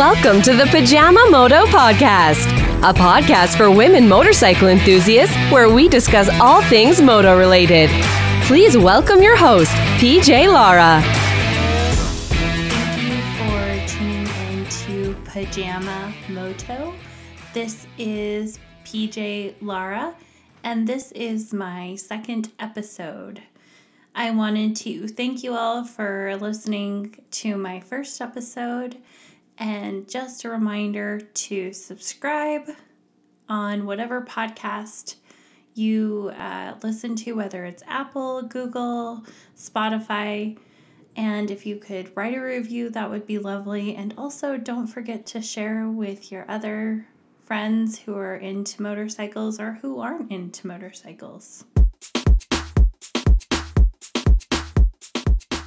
Welcome to the Pajama Moto Podcast, a podcast for women motorcycle enthusiasts where we discuss all things moto related. Please welcome your host, PJ Lara. Thank you for tuning into Pajama Moto. This is PJ Lara, and this is my second episode. I wanted to thank you all for listening to my first episode and just a reminder to subscribe on whatever podcast you uh, listen to, whether it's Apple, Google, Spotify. And if you could write a review, that would be lovely. And also, don't forget to share with your other friends who are into motorcycles or who aren't into motorcycles.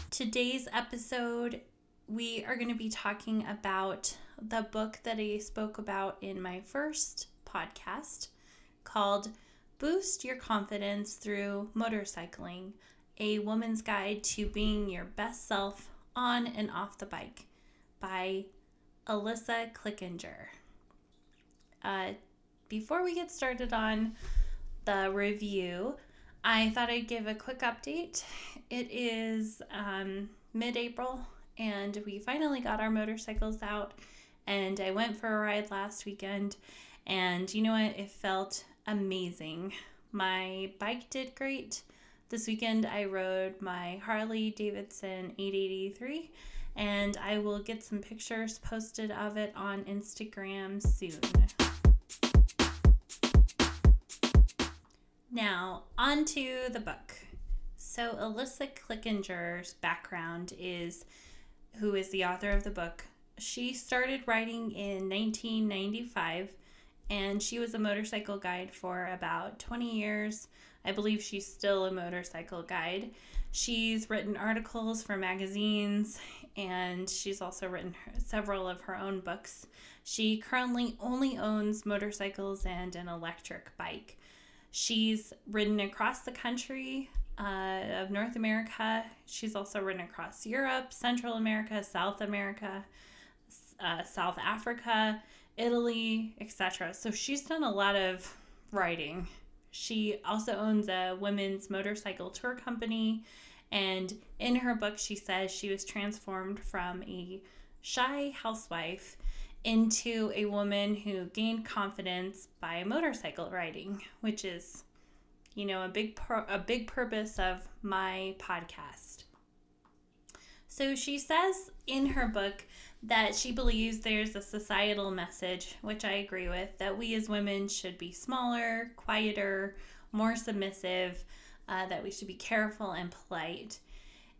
Today's episode we are going to be talking about the book that I spoke about in my first podcast called Boost Your Confidence Through Motorcycling A Woman's Guide to Being Your Best Self on and Off the Bike by Alisa Clickenger. Uh, before we get started on the review, I thought I'd give a quick update. It is um, mid April and we finally got our motorcycles out and I went for a ride last weekend and you know what it felt amazing my bike did great this weekend I rode my Harley Davidson 883 and I will get some pictures posted of it on Instagram soon. Now, on to the book. So, Alisa Clickenger's background is who is the author of the book, she started writing in 1995 and she was a motorcycle guide for about 20 years. I believe she's still a motorcycle guide. She's written articles for magazines and she's also written several of her own books. She currently only owns motorcycles and an electric bike. She's ridden across the country uh, of North America. She's also ridden across Europe, Central America, South America, uh, South Africa, Italy, etc. So she's done a lot of writing. She also owns a women's motorcycle tour company. And in her book, she says she was transformed from a shy housewife into a woman who gained confidence by motorcycle riding, which is you know, a big pur- a big purpose of my podcast. So she says in her book that she believes there's a societal message, which I agree with, that we as women should be smaller, quieter, more submissive, uh, that we should be careful and polite.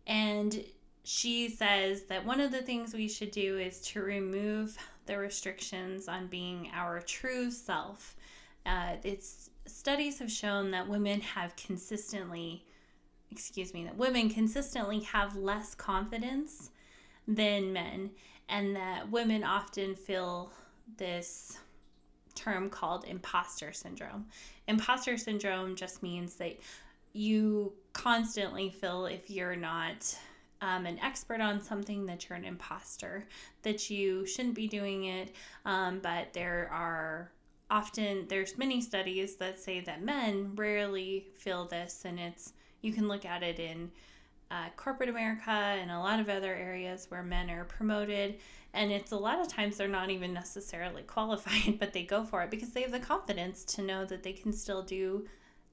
And she says that one of the things we should do is to remove the restrictions on being our true self. Uh, it's studies have shown that women have consistently, excuse me, that women consistently have less confidence than men, and that women often feel this term called imposter syndrome. Imposter syndrome just means that you constantly feel if you're not um, an expert on something that you're an imposter, that you shouldn't be doing it, um, but there are often there's many studies that say that men rarely feel this and it's you can look at it in uh, corporate america and a lot of other areas where men are promoted and it's a lot of times they're not even necessarily qualified but they go for it because they have the confidence to know that they can still do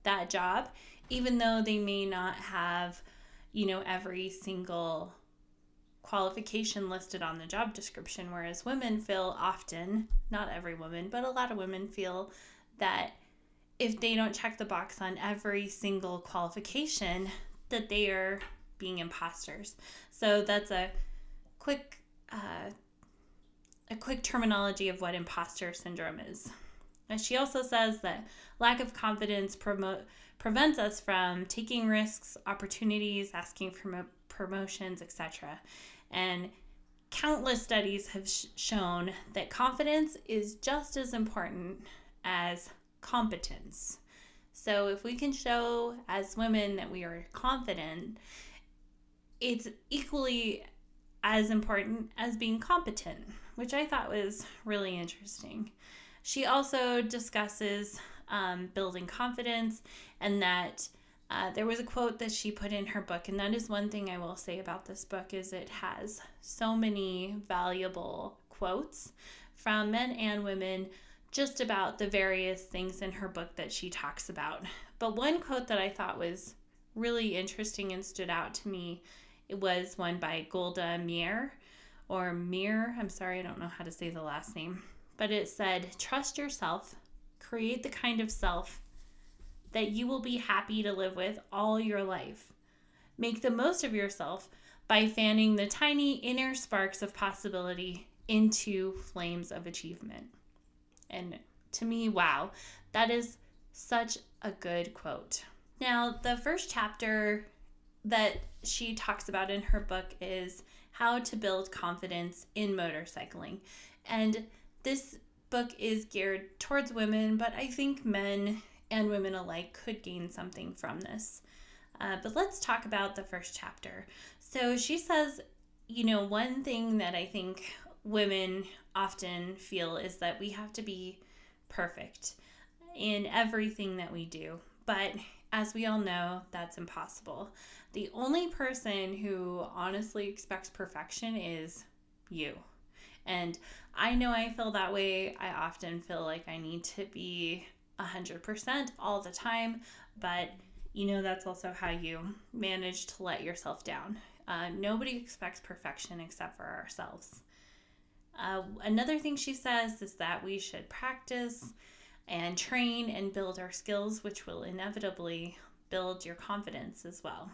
that job even though they may not have you know every single qualification listed on the job description, whereas women feel often, not every woman, but a lot of women feel that if they don't check the box on every single qualification, that they are being imposters. So that's a quick uh, a quick terminology of what imposter syndrome is. And she also says that lack of confidence promote prevents us from taking risks, opportunities, asking for promotions, etc. And countless studies have sh- shown that confidence is just as important as competence. So if we can show as women that we are confident, it's equally as important as being competent, which I thought was really interesting. She also discusses um, building confidence and that uh, there was a quote that she put in her book and that is one thing i will say about this book is it has so many valuable quotes from men and women just about the various things in her book that she talks about but one quote that i thought was really interesting and stood out to me it was one by golda meir or Meir. I'm sorry, I don't know how to say the last name. But it said, Trust yourself, create the kind of self that you will be happy to live with all your life. Make the most of yourself by fanning the tiny inner sparks of possibility into flames of achievement. And to me, wow, that is such a good quote. Now, the first chapter that she talks about in her book is how to build confidence in motorcycling. And this book is geared towards women, but I think men and women alike could gain something from this. Uh, but let's talk about the first chapter. So she says, you know, one thing that I think women often feel is that we have to be perfect in everything that we do. But as we all know, that's impossible. The only person who honestly expects perfection is you. And I know I feel that way. I often feel like I need to be 100% all the time, but you know, that's also how you manage to let yourself down. Uh, nobody expects perfection except for ourselves. Uh, another thing she says is that we should practice and train and build our skills, which will inevitably build your confidence as well.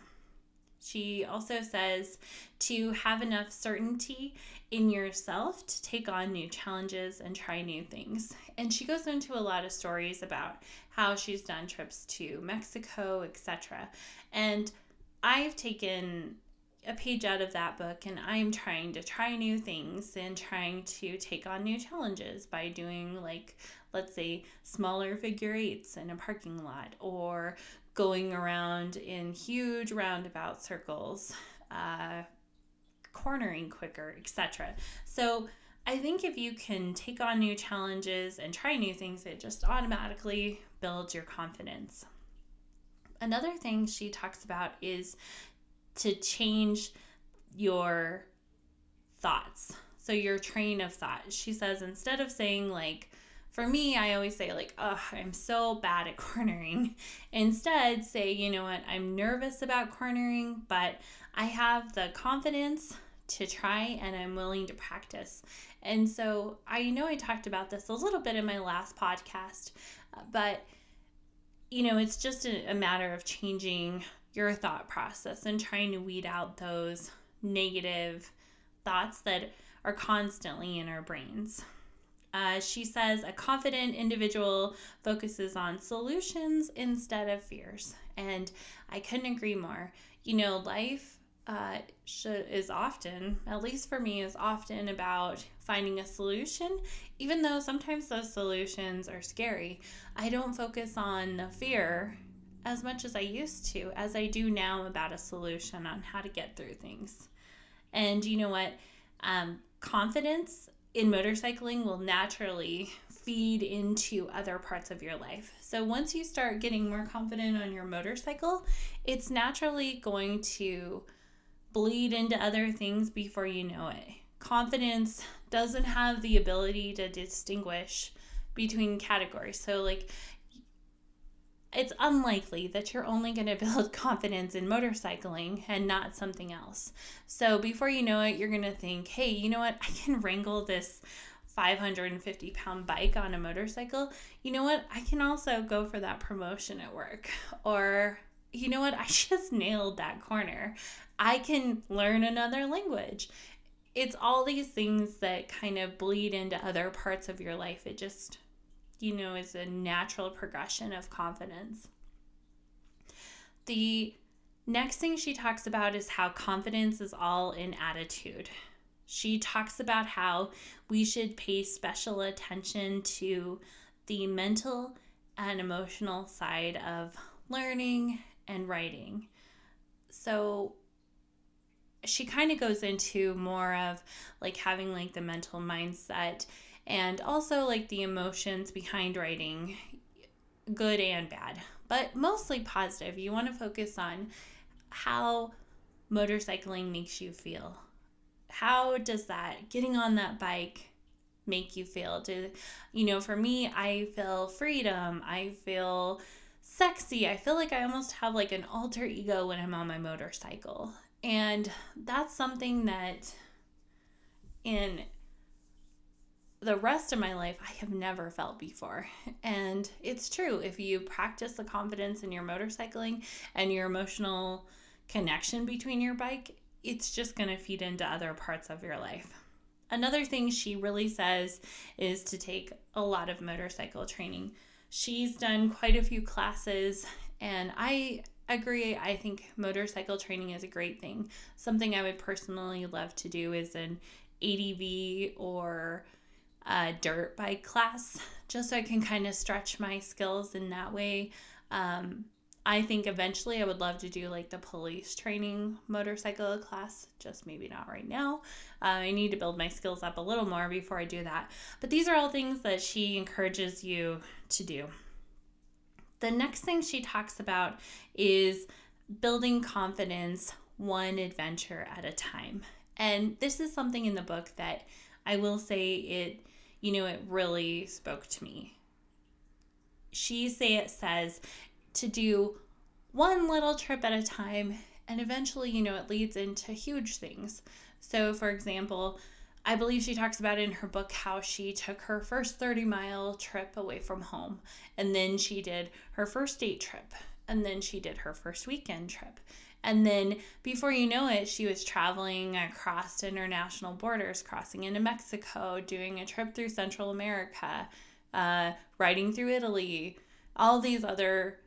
She also says to have enough certainty in yourself to take on new challenges and try new things. And she goes into a lot of stories about how she's done trips to Mexico, etc. And I've taken a page out of that book and I'm trying to try new things and trying to take on new challenges by doing like let's say smaller figure eights in a parking lot or going around in huge roundabout circles, uh, cornering quicker, etc. So I think if you can take on new challenges and try new things, it just automatically builds your confidence. Another thing she talks about is to change your thoughts. So, your train of thought. She says instead of saying, like, for me, I always say, like, oh, I'm so bad at cornering. Instead, say, you know what, I'm nervous about cornering, but I have the confidence to try and I'm willing to practice. And so I know I talked about this a little bit in my last podcast, but you know, it's just a, matter of changing your thought process and trying to weed out those negative thoughts that are constantly in our brains. Uh, she says a confident individual focuses on solutions instead of fears. And I couldn't agree more. You know, life uh, should, is often, at least for me, is often about finding a solution, even though sometimes those solutions are scary. I don't focus on the fear as much as I used to, as I do now about a solution on how to get through things. And you know what? Um, confidence in motorcycling will naturally feed into other parts of your life. So once you start getting more confident on your motorcycle, it's naturally going to bleed into other things before you know it. Confidence doesn't have the ability to distinguish between categories. So, like, it's unlikely that you're only going to build confidence in motorcycling and not something else. So before you know it, you're going to think, hey, you know what? I can wrangle this 550 pound bike on a motorcycle. You know what? I can also go for that promotion at work. Or, you know what? I just nailed that corner. I can learn another language. It's all these things that kind of bleed into other parts of your life. It just you know, is a natural progression of confidence. The next thing she talks about is how confidence is all in attitude. She talks about how we should pay special attention to the mental and emotional side of learning and riding. So she kind of goes into more of like having like the mental mindset and also like the emotions behind riding, good and bad, but mostly positive. You want to focus on how motorcycling makes you feel. How does that getting on that bike make you feel? Do you know, for me, I feel freedom. I feel sexy. I feel like I almost have like an alter ego when I'm on my motorcycle. And that's something that in the rest of my life I have never felt before. And it's true. If you practice the confidence in your motorcycling and your emotional connection between your bike, it's just going to feed into other parts of your life. Another thing she really says is to take a lot of motorcycle training. She's done quite a few classes, and I agree. I think motorcycle training is a great thing. Something I would personally love to do is an ADV or a dirt bike class, just so I can kind of stretch my skills in that way. Um, I think eventually I would love to do like the police training motorcycle class, just maybe not right now. Uh, I need to build my skills up a little more before I do that. But these are all things that she encourages you to do. The next thing she talks about is building confidence one adventure at a time. And this is something in the book that I will say it, you know, it really spoke to me. She say it says to do one little trip at a time and eventually, you know, it leads into huge things. So, for example, I believe she talks about in her book how she took her first 30 mile trip away from home, and then she did her first date trip, and then she did her first weekend trip. And then before you know it, she was traveling across international borders, crossing into Mexico, doing a trip through Central America, uh, riding through Italy, all these other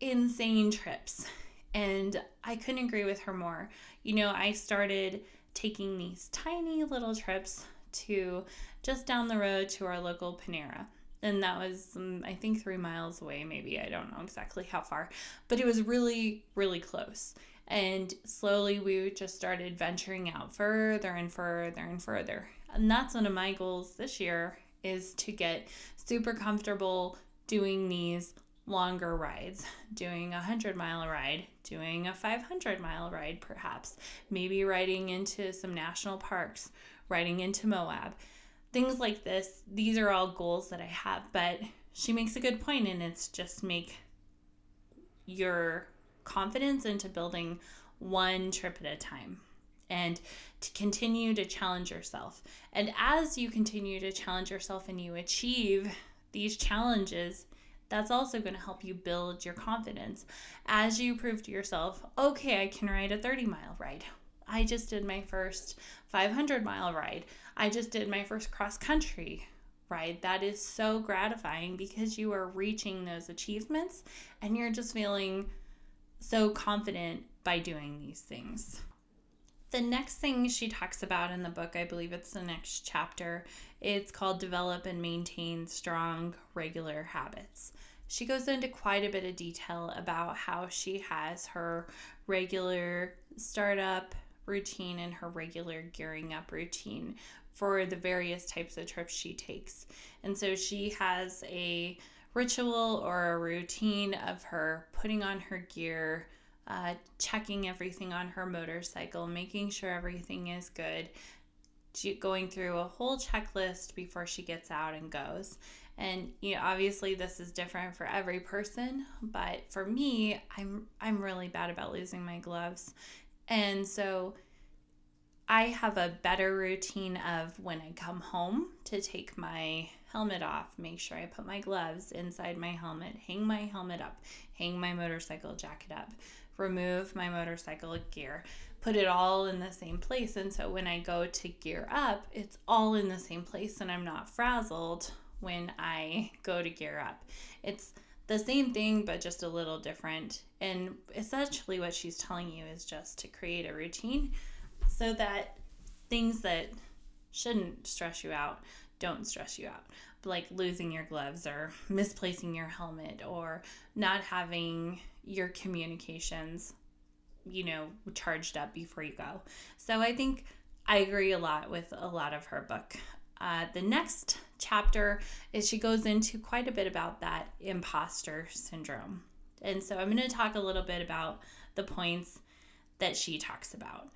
insane trips. And I couldn't agree with her more. You know, I started taking these tiny little trips to just down the road to our local Panera. And that was, um, I think, three miles away, maybe. I don't know exactly how far, but it was really, really close. And slowly we just started venturing out further and further and further. And that's one of my goals this year is to get super comfortable doing these longer rides, doing a 100 mile ride, doing a 500 mile ride, perhaps, maybe riding into some national parks, riding into Moab. Things like this, these are all goals that I have, but she makes a good point, and it's just make your confidence into building one trip at a time and to continue to challenge yourself. And as you continue to challenge yourself and you achieve these challenges, that's also going to help you build your confidence as you prove to yourself, okay, I can ride a 30 mile ride. I just did my first 500 mile ride. I just did my first cross country ride. That is so gratifying because you are reaching those achievements and you're just feeling so confident by doing these things. The next thing she talks about in the book, I believe it's the next chapter, it's called Develop and Maintain Strong Regular Habits she goes into quite a bit of detail about how she has her regular startup routine and her regular gearing up routine for the various types of trips she takes. And so she has a ritual or a routine of her putting on her gear, uh, checking everything on her motorcycle, making sure everything is good, going through a whole checklist before she gets out and goes. And you know, obviously this is different for every person, but for me, I'm I'm really bad about losing my gloves. And so I have a better routine of when I come home to take my helmet off, make sure I put my gloves inside my helmet, hang my helmet up, hang my motorcycle jacket up, remove my motorcycle gear, put it all in the same place. And so when I go to gear up, it's all in the same place and I'm not frazzled when I go to gear up. It's the same thing, but just a little different. And essentially, what she's telling you is just to create a routine so that things that shouldn't stress you out don't stress you out like losing your gloves or misplacing your helmet or not having your communications you know, charged up before you go. So I think I agree a lot with a lot of her book. Uh, the next chapter is she goes into quite a bit about that imposter syndrome. And so I'm going to talk a little bit about the points that she talks about.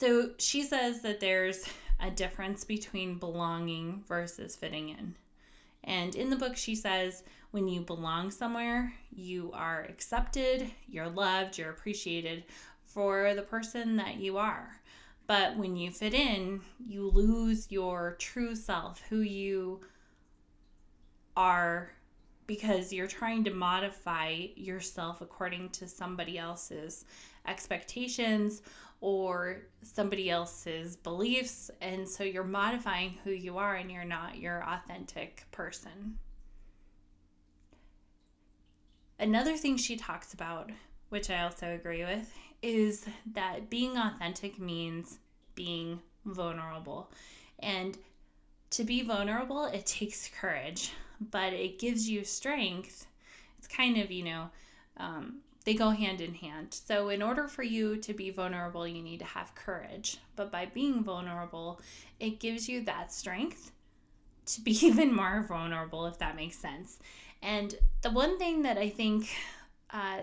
So she says that there's a difference between belonging versus fitting in. And in the book, she says when you belong somewhere, you are accepted, you're loved, you're appreciated for the person that you are. But when you fit in, you lose your true self, who you are, because you're trying to modify yourself according to somebody else's expectations or somebody else's beliefs. And so you're modifying who you are and you're not your authentic person. Another thing she talks about, which I also agree with, is that being authentic means being vulnerable. And to be vulnerable, it takes courage, but it gives you strength. It's kind of, you know, um, they go hand in hand. So, in order for you to be vulnerable, you need to have courage. But by being vulnerable, it gives you that strength to be even more vulnerable, if that makes sense. And the one thing that I think uh,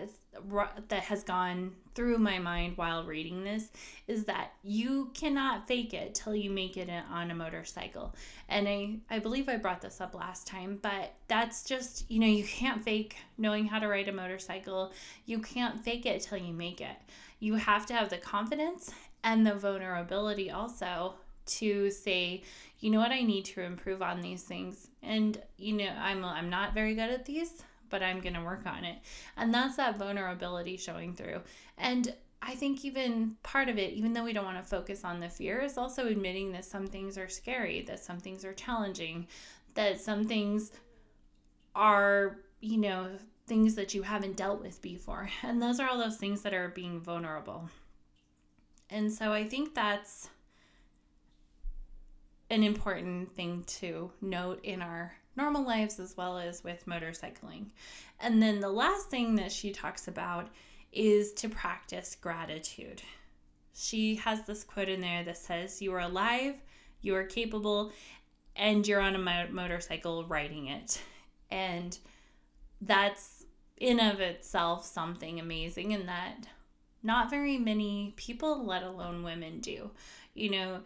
that has gone through my mind while reading this is that you cannot fake it till you make it on a motorcycle. And I, I believe I brought this up last time, but that's just, you know, you can't fake knowing how to ride a motorcycle. You can't fake it till you make it. You have to have the confidence and the vulnerability also to say, you know what, I need to improve on these things. And, you know, I'm, I'm not very good at these but I'm going to work on it. And that's that vulnerability showing through. And I think even part of it, even though we don't want to focus on the fear, is also admitting that some things are scary, that some things are challenging, that some things are, you know, things that you haven't dealt with before. And those are all those things that are being vulnerable. And so I think that's an important thing to note in our normal lives as well as with motorcycling. And then the last thing that she talks about is to practice gratitude. She has this quote in there that says, You are alive, you are capable, and you're on a mo- motorcycle riding it. And that's in of itself something amazing and that not very many people, let alone women, do. You know,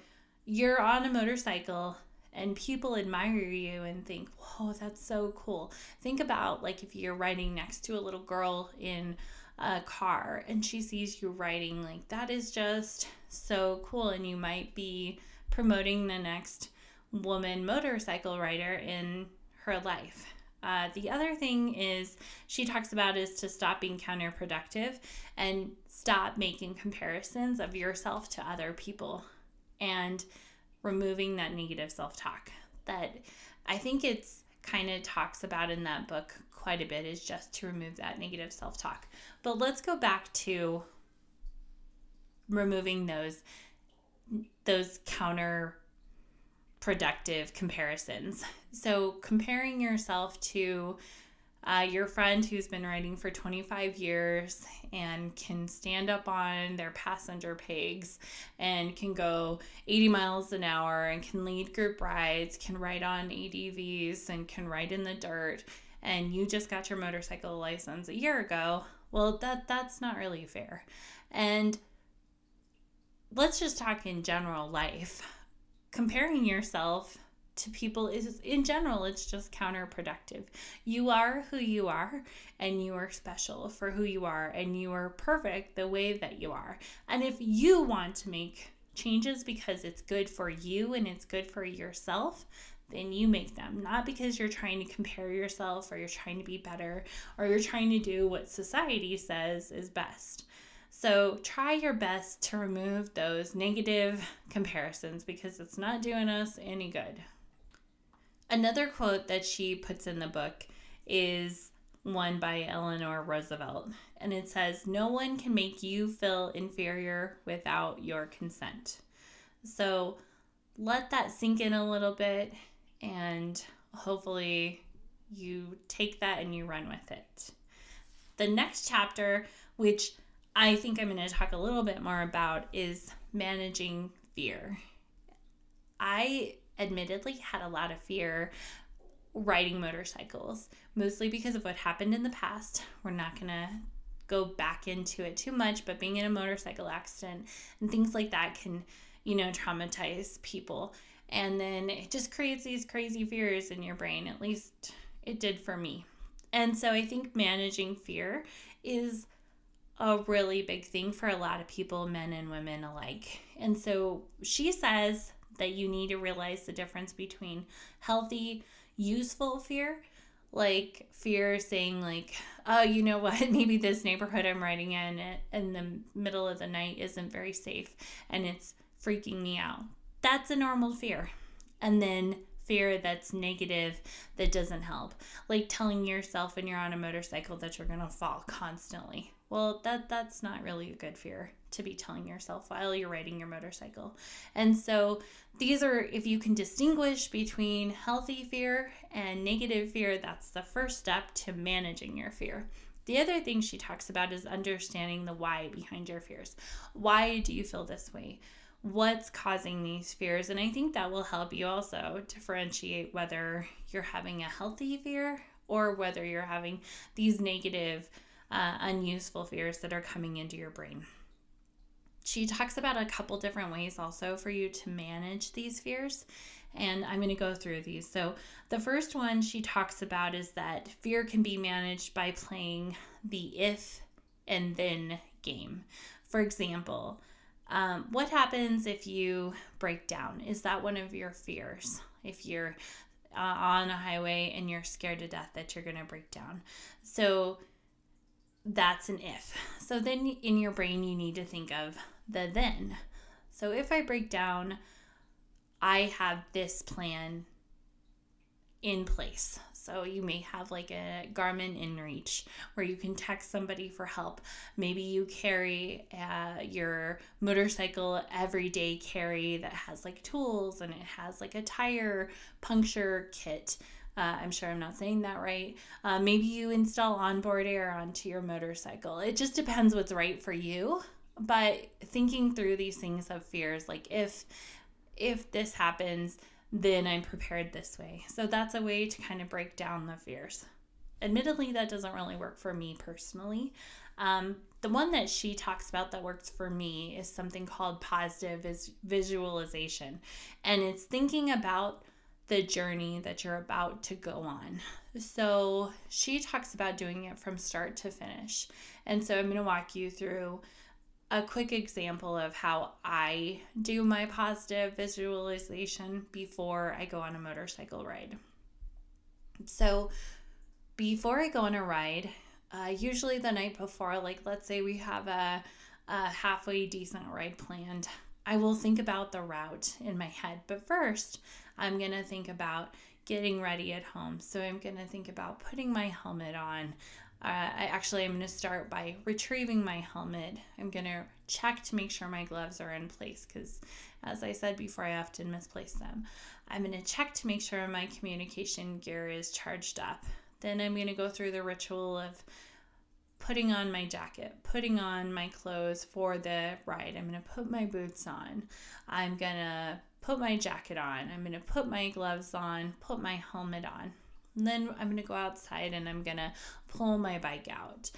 you're on a motorcycle and people admire you and think, whoa, that's so cool. Think about like if you're riding next to a little girl in a car and she sees you riding, like that is just so cool. And you might be promoting the next woman motorcycle rider in her life. Uh, the other thing is she talks about is to stop being counterproductive and stop making comparisons of yourself to other people. And removing that negative self talk that I think it's kind of talks about in that book quite a bit is just to remove that negative self talk. But let's go back to removing those those counter productive comparisons. So comparing yourself to uh, your friend who's been riding for 25 years and can stand up on their passenger pegs and can go 80 miles an hour and can lead group rides, can ride on ATVs and can ride in the dirt, and you just got your motorcycle license a year ago. Well, that that's not really fair. And let's just talk in general life. Comparing yourself to people is in general it's just counterproductive. You are who you are and you are special for who you are and you are perfect the way that you are. And if you want to make changes because it's good for you and it's good for yourself, then you make them. Not because you're trying to compare yourself or you're trying to be better or you're trying to do what society says is best. So try your best to remove those negative comparisons because it's not doing us any good. Another quote that she puts in the book is one by Eleanor Roosevelt, and it says, No one can make you feel inferior without your consent. So let that sink in a little bit, and hopefully you take that and you run with it. The next chapter, which I think I'm going to talk a little bit more about is managing fear. I admittedly had a lot of fear riding motorcycles, mostly because of what happened in the past. We're not going to go back into it too much, but being in a motorcycle accident and things like that can, you know, traumatize people. And then it just creates these crazy fears in your brain. At least it did for me. And so I think managing fear is a really big thing for a lot of people, men and women alike. And so she says that you need to realize the difference between healthy, useful fear, like fear saying like, oh, you know what, maybe this neighborhood I'm riding in in the middle of the night isn't very safe and it's freaking me out. That's a normal fear. And then fear that's negative that doesn't help like telling yourself when you're on a motorcycle that you're going to fall constantly well that that's not really a good fear to be telling yourself while you're riding your motorcycle and so these are if you can distinguish between healthy fear and negative fear that's the first step to managing your fear the other thing she talks about is understanding the why behind your fears why do you feel this way what's causing these fears. And I think that will help you also differentiate whether you're having a healthy fear or whether you're having these negative, uh, unuseful fears that are coming into your brain. She talks about a couple different ways also for you to manage these fears. And I'm going to go through these. So, the first one she talks about is that fear can be managed by playing the if and then game. For example, um, what happens if you break down? Is that one of your fears? If you're uh, on a highway and you're scared to death that you're going to break down. So that's an if. So then in your brain, you need to think of the then. So if I break down, I have this plan in place. So you may have like a Garmin InReach where you can text somebody for help. Maybe you carry uh, your motorcycle everyday carry that has like tools and it has like a tire puncture kit. Uh, I'm sure I'm not saying that right. Uh, maybe you install onboard air onto your motorcycle. It just depends what's right for you. But thinking through these things of fears, like if if this happens, then I'm prepared this way. So that's a way to kind of break down the fears. Admittedly, that doesn't really work for me personally. Um, the one that she talks about that works for me is something called positive visualization. And it's thinking about the journey that you're about to go on. So she talks about doing it from start to finish. And so I'm going to walk you through a quick example of how I do my positive visualization before I go on a motorcycle ride. So, before I go on a ride, uh, usually the night before, like let's say we have a, a halfway decent ride planned, I will think about the route in my head. But first, I'm going to think about getting ready at home. So I'm going to think about putting my helmet on, uh, I actually am going to start by retrieving my helmet. I'm going to check to make sure my gloves are in place because, as I said before, I often misplace them. I'm going to check to make sure my communication gear is charged up. Then I'm going to go through the ritual of putting on my jacket, putting on my clothes for the ride. I'm going to put my boots on. I'm going to put my jacket on. I'm going to put my gloves on, put my helmet on. And then I'm going to go outside and I'm going to pull my bike out.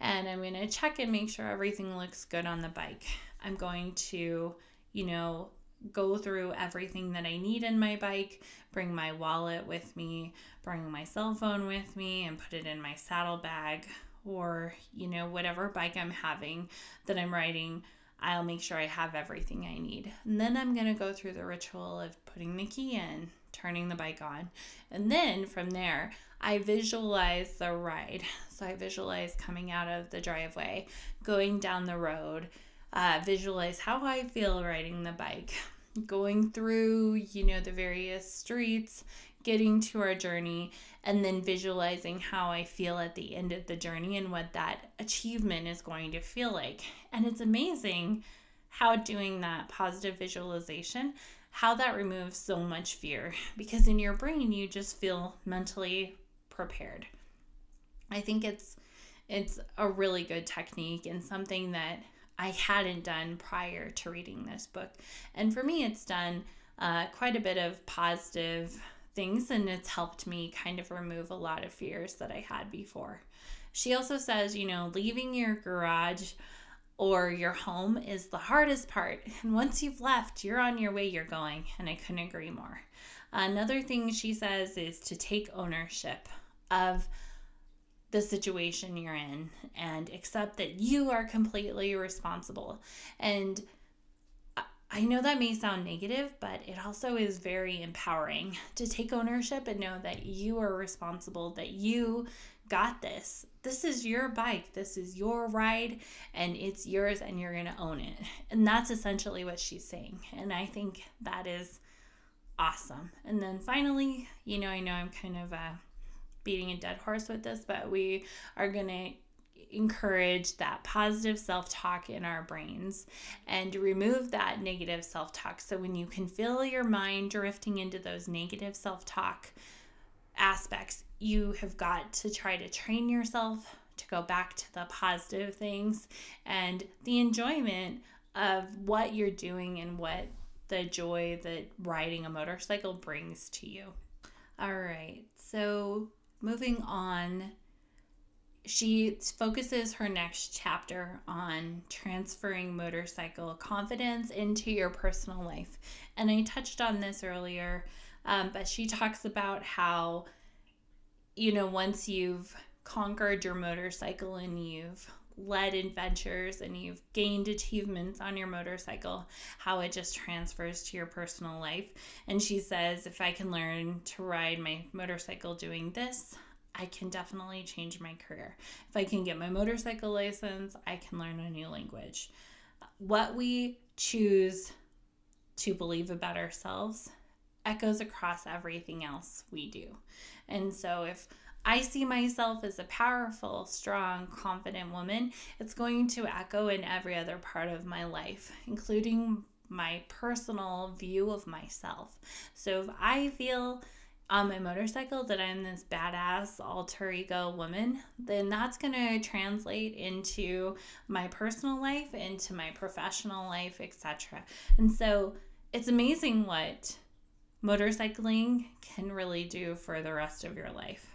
And I'm going to check and make sure everything looks good on the bike. I'm going to, you know, go through everything that I need in my bike, bring my wallet with me, bring my cell phone with me, and put it in my saddlebag or, you know, whatever bike I'm having that I'm riding. I'll make sure I have everything I need. And then I'm going to go through the ritual of putting the key in, turning the bike on. And then from there, I visualize the ride. So I visualize coming out of the driveway, going down the road, uh, visualize how I feel riding the bike, going through, you know, the various streets, getting to our journey, and then visualizing how I feel at the end of the journey and what that achievement is going to feel like. And it's amazing how doing that positive visualization how that removes so much fear because in your brain you just feel mentally prepared. I think it's it's a really good technique and something that I hadn't done prior to reading this book. And for me, it's done uh, quite a bit of positive things and it's helped me kind of remove a lot of fears that I had before. She also says, you know, leaving your garage or your home is the hardest part. And once you've left, you're on your way, you're going. And I couldn't agree more. Another thing she says is to take ownership of the situation you're in and accept that you are completely responsible. And I know that may sound negative, but it also is very empowering to take ownership and know that you are responsible, that you got this. This is your bike, this is your ride, and it's yours, and you're gonna own it. And that's essentially what she's saying. And I think that is awesome. And then finally, you know, I know I'm kind of uh, beating a dead horse with this, but we are gonna encourage that positive self talk in our brains and remove that negative self talk. So when you can feel your mind drifting into those negative self talk aspects, you have got to try to train yourself to go back to the positive things and the enjoyment of what you're doing and what the joy that riding a motorcycle brings to you. All right, so moving on she focuses her next chapter on transferring motorcycle confidence into your personal life. And I touched on this earlier, um, but she talks about how, you know, once you've conquered your motorcycle and you've led adventures and you've gained achievements on your motorcycle, how it just transfers to your personal life. And she says, if I can learn to ride my motorcycle doing this, I can definitely change my career. If I can get my motorcycle license, I can learn a new language. What we choose to believe about ourselves echoes across everything else we do. And so if I see myself as a powerful, strong, confident woman, it's going to echo in every other part of my life, including my personal view of myself. So if I feel on my motorcycle that I'm this badass alter ego woman, then that's going to translate into my personal life, into my professional life, etc. And so it's amazing what motorcycling can really do for the rest of your life.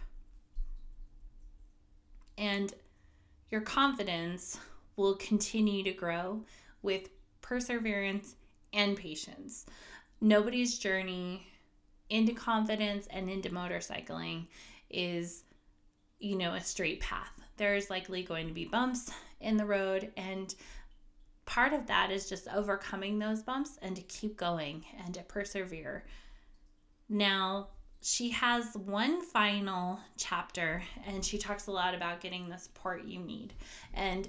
And your confidence will continue to grow with perseverance and patience. Nobody's journey into confidence and into motorcycling is, you know, a straight path. There's likely going to be bumps in the road, and part of that is just overcoming those bumps and to keep going and to persevere. Now, she has one final chapter, and she talks a lot about getting the support you need. And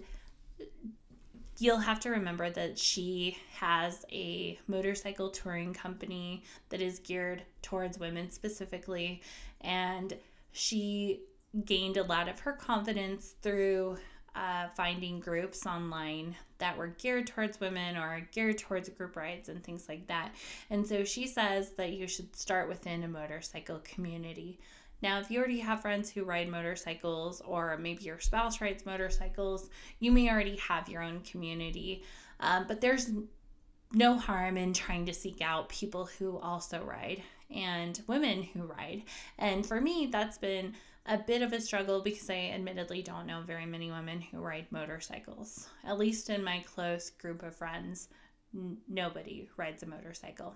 you'll have to remember that she has a motorcycle touring company that is geared towards women specifically and she gained a lot of her confidence through uh, finding groups online that were geared towards women or geared towards group rides and things like that. And so she says that you should start within a motorcycle community. Now, if you already have friends who ride motorcycles, or maybe your spouse rides motorcycles, you may already have your own community. Um, but there's no harm in trying to seek out people who also ride and women who ride. And for me, that's been a bit of a struggle because I admittedly don't know very many women who ride motorcycles. At least in my close group of friends, n- nobody rides a motorcycle.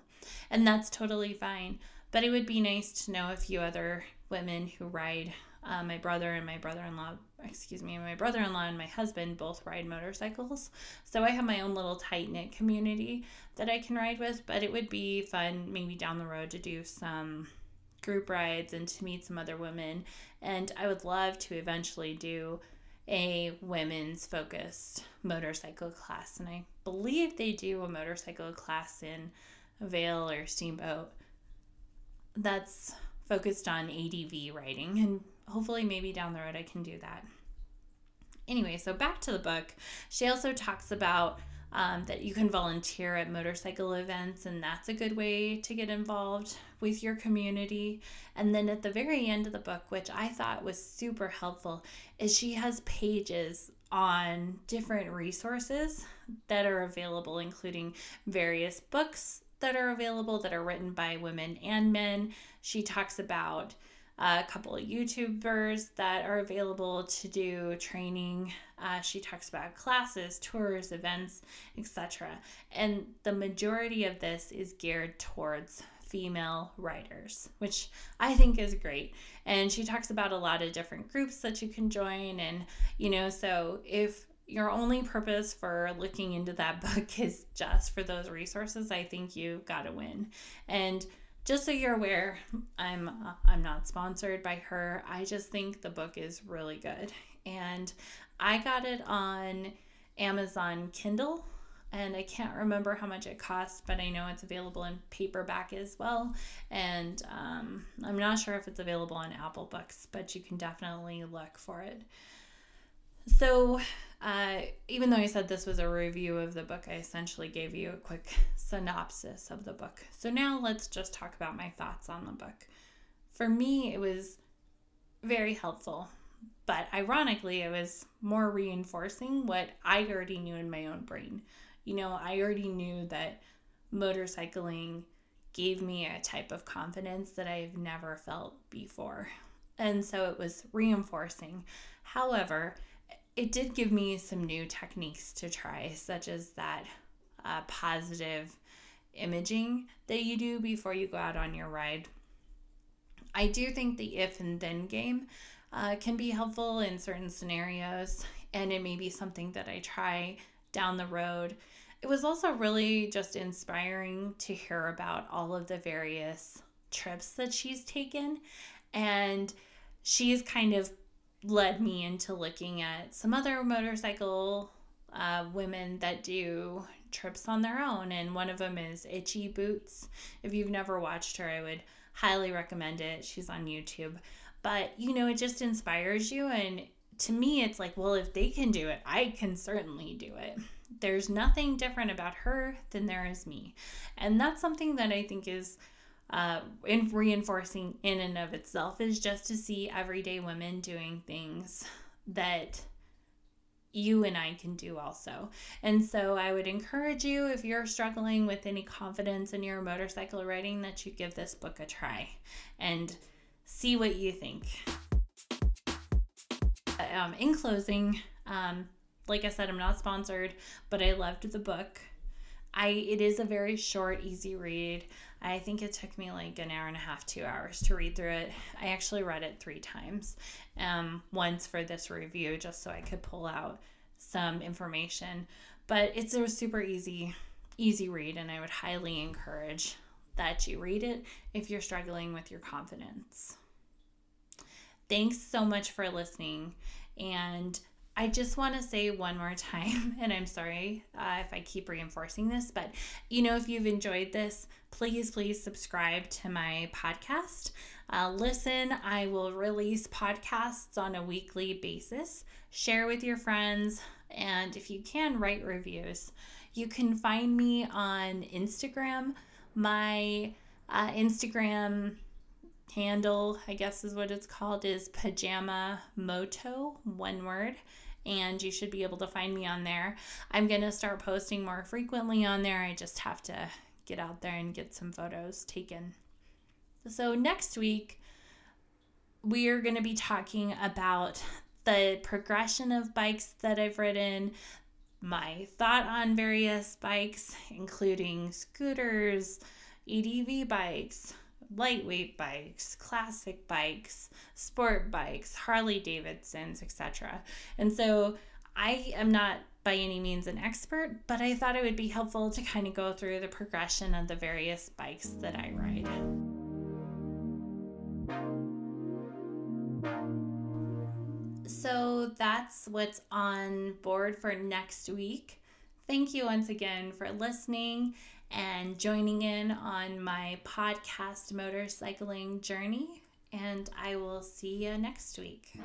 And that's totally fine. But it would be nice to know a few other women who ride. Uh, my brother and my brother in law, excuse me, my brother in law and my husband both ride motorcycles. So I have my own little tight knit community that I can ride with, but it would be fun maybe down the road to do some group rides and to meet some other women. And I would love to eventually do a women's focused motorcycle class. And I believe they do a motorcycle class in Vail or Steamboat that's focused on ADV riding, and hopefully, maybe down the road, I can do that. Anyway, so back to the book. She also talks about um, that you can volunteer at motorcycle events, and that's a good way to get involved with your community. And then at the very end of the book, which I thought was super helpful, is she has pages on different resources that are available, including various books that are available that are written by women and men. She talks about a couple of YouTubers that are available to do training. Uh, she talks about classes, tours, events, etc. And the majority of this is geared towards female riders, which I think is great. And she talks about a lot of different groups that you can join. And, you know, so if your only purpose for looking into that book is just for those resources, I think you've got to win. And just so you're aware, I'm uh, I'm not sponsored by her. I just think the book is really good, and I got it on Amazon Kindle, and I can't remember how much it costs, but I know it's available in paperback as well. And um, I'm not sure if it's available on Apple Books, but you can definitely look for it. So, uh, even though I said this was a review of the book, I essentially gave you a quick synopsis of the book. So now let's just talk about my thoughts on the book. For me, it was very helpful, but ironically, it was more reinforcing what I already knew in my own brain. You know, I already knew that motorcycling gave me a type of confidence that I've never felt before. And so it was reinforcing. However, it did give me some new techniques to try, such as that uh, positive imaging that you do before you go out on your ride. I do think the if and then game uh, can be helpful in certain scenarios, and it may be something that I try down the road. It was also really just inspiring to hear about all of the various trips that she's taken, and she's kind of led me into looking at some other motorcycle uh, women that do trips on their own, and one of them is Itchy Boots. If you've never watched her, I would highly recommend it. She's on YouTube. But you know, it just inspires you, and to me, it's like, well, if they can do it, I can certainly do it. There's nothing different about her than there is me. And that's something that I think is uh, in reinforcing in and of itself is just to see everyday women doing things that you and I can do also. And so I would encourage you if you're struggling with any confidence in your motorcycle riding that you give this book a try and see what you think. Um, in closing, um, like I said, I'm not sponsored, but I loved the book. I it is a very short, easy read. I think it took me like an hour and a half, two hours to read through it. I actually read it three times. Um, once for this review, just so I could pull out some information. But it's a super easy, easy read, and I would highly encourage that you read it if you're struggling with your confidence. Thanks so much for listening. And I just want to say one more time, and I'm sorry uh, if I keep reinforcing this, but you know, if you've enjoyed this, please, please subscribe to my podcast. Uh, listen, I will release podcasts on a weekly basis. Share with your friends, and if you can, write reviews. You can find me on Instagram. My uh, Instagram handle, I guess is what it's called, is Pajama Moto, one word. And you should be able to find me on there. I'm going to start posting more frequently on there. I just have to get out there and get some photos taken. So, next week, we are going to be talking about the progression of bikes that I've ridden, my thought on various bikes, including scooters, ADV bikes, lightweight bikes, classic bikes, sport bikes, Harley Davidsons, etc. And so I am not by any means an expert, but I thought it would be helpful to kind of go through the progression of the various bikes that I ride. So that's what's on board for next week. Thank you once again for listening and joining in on my podcast motorcycling journey. And I will see you next week.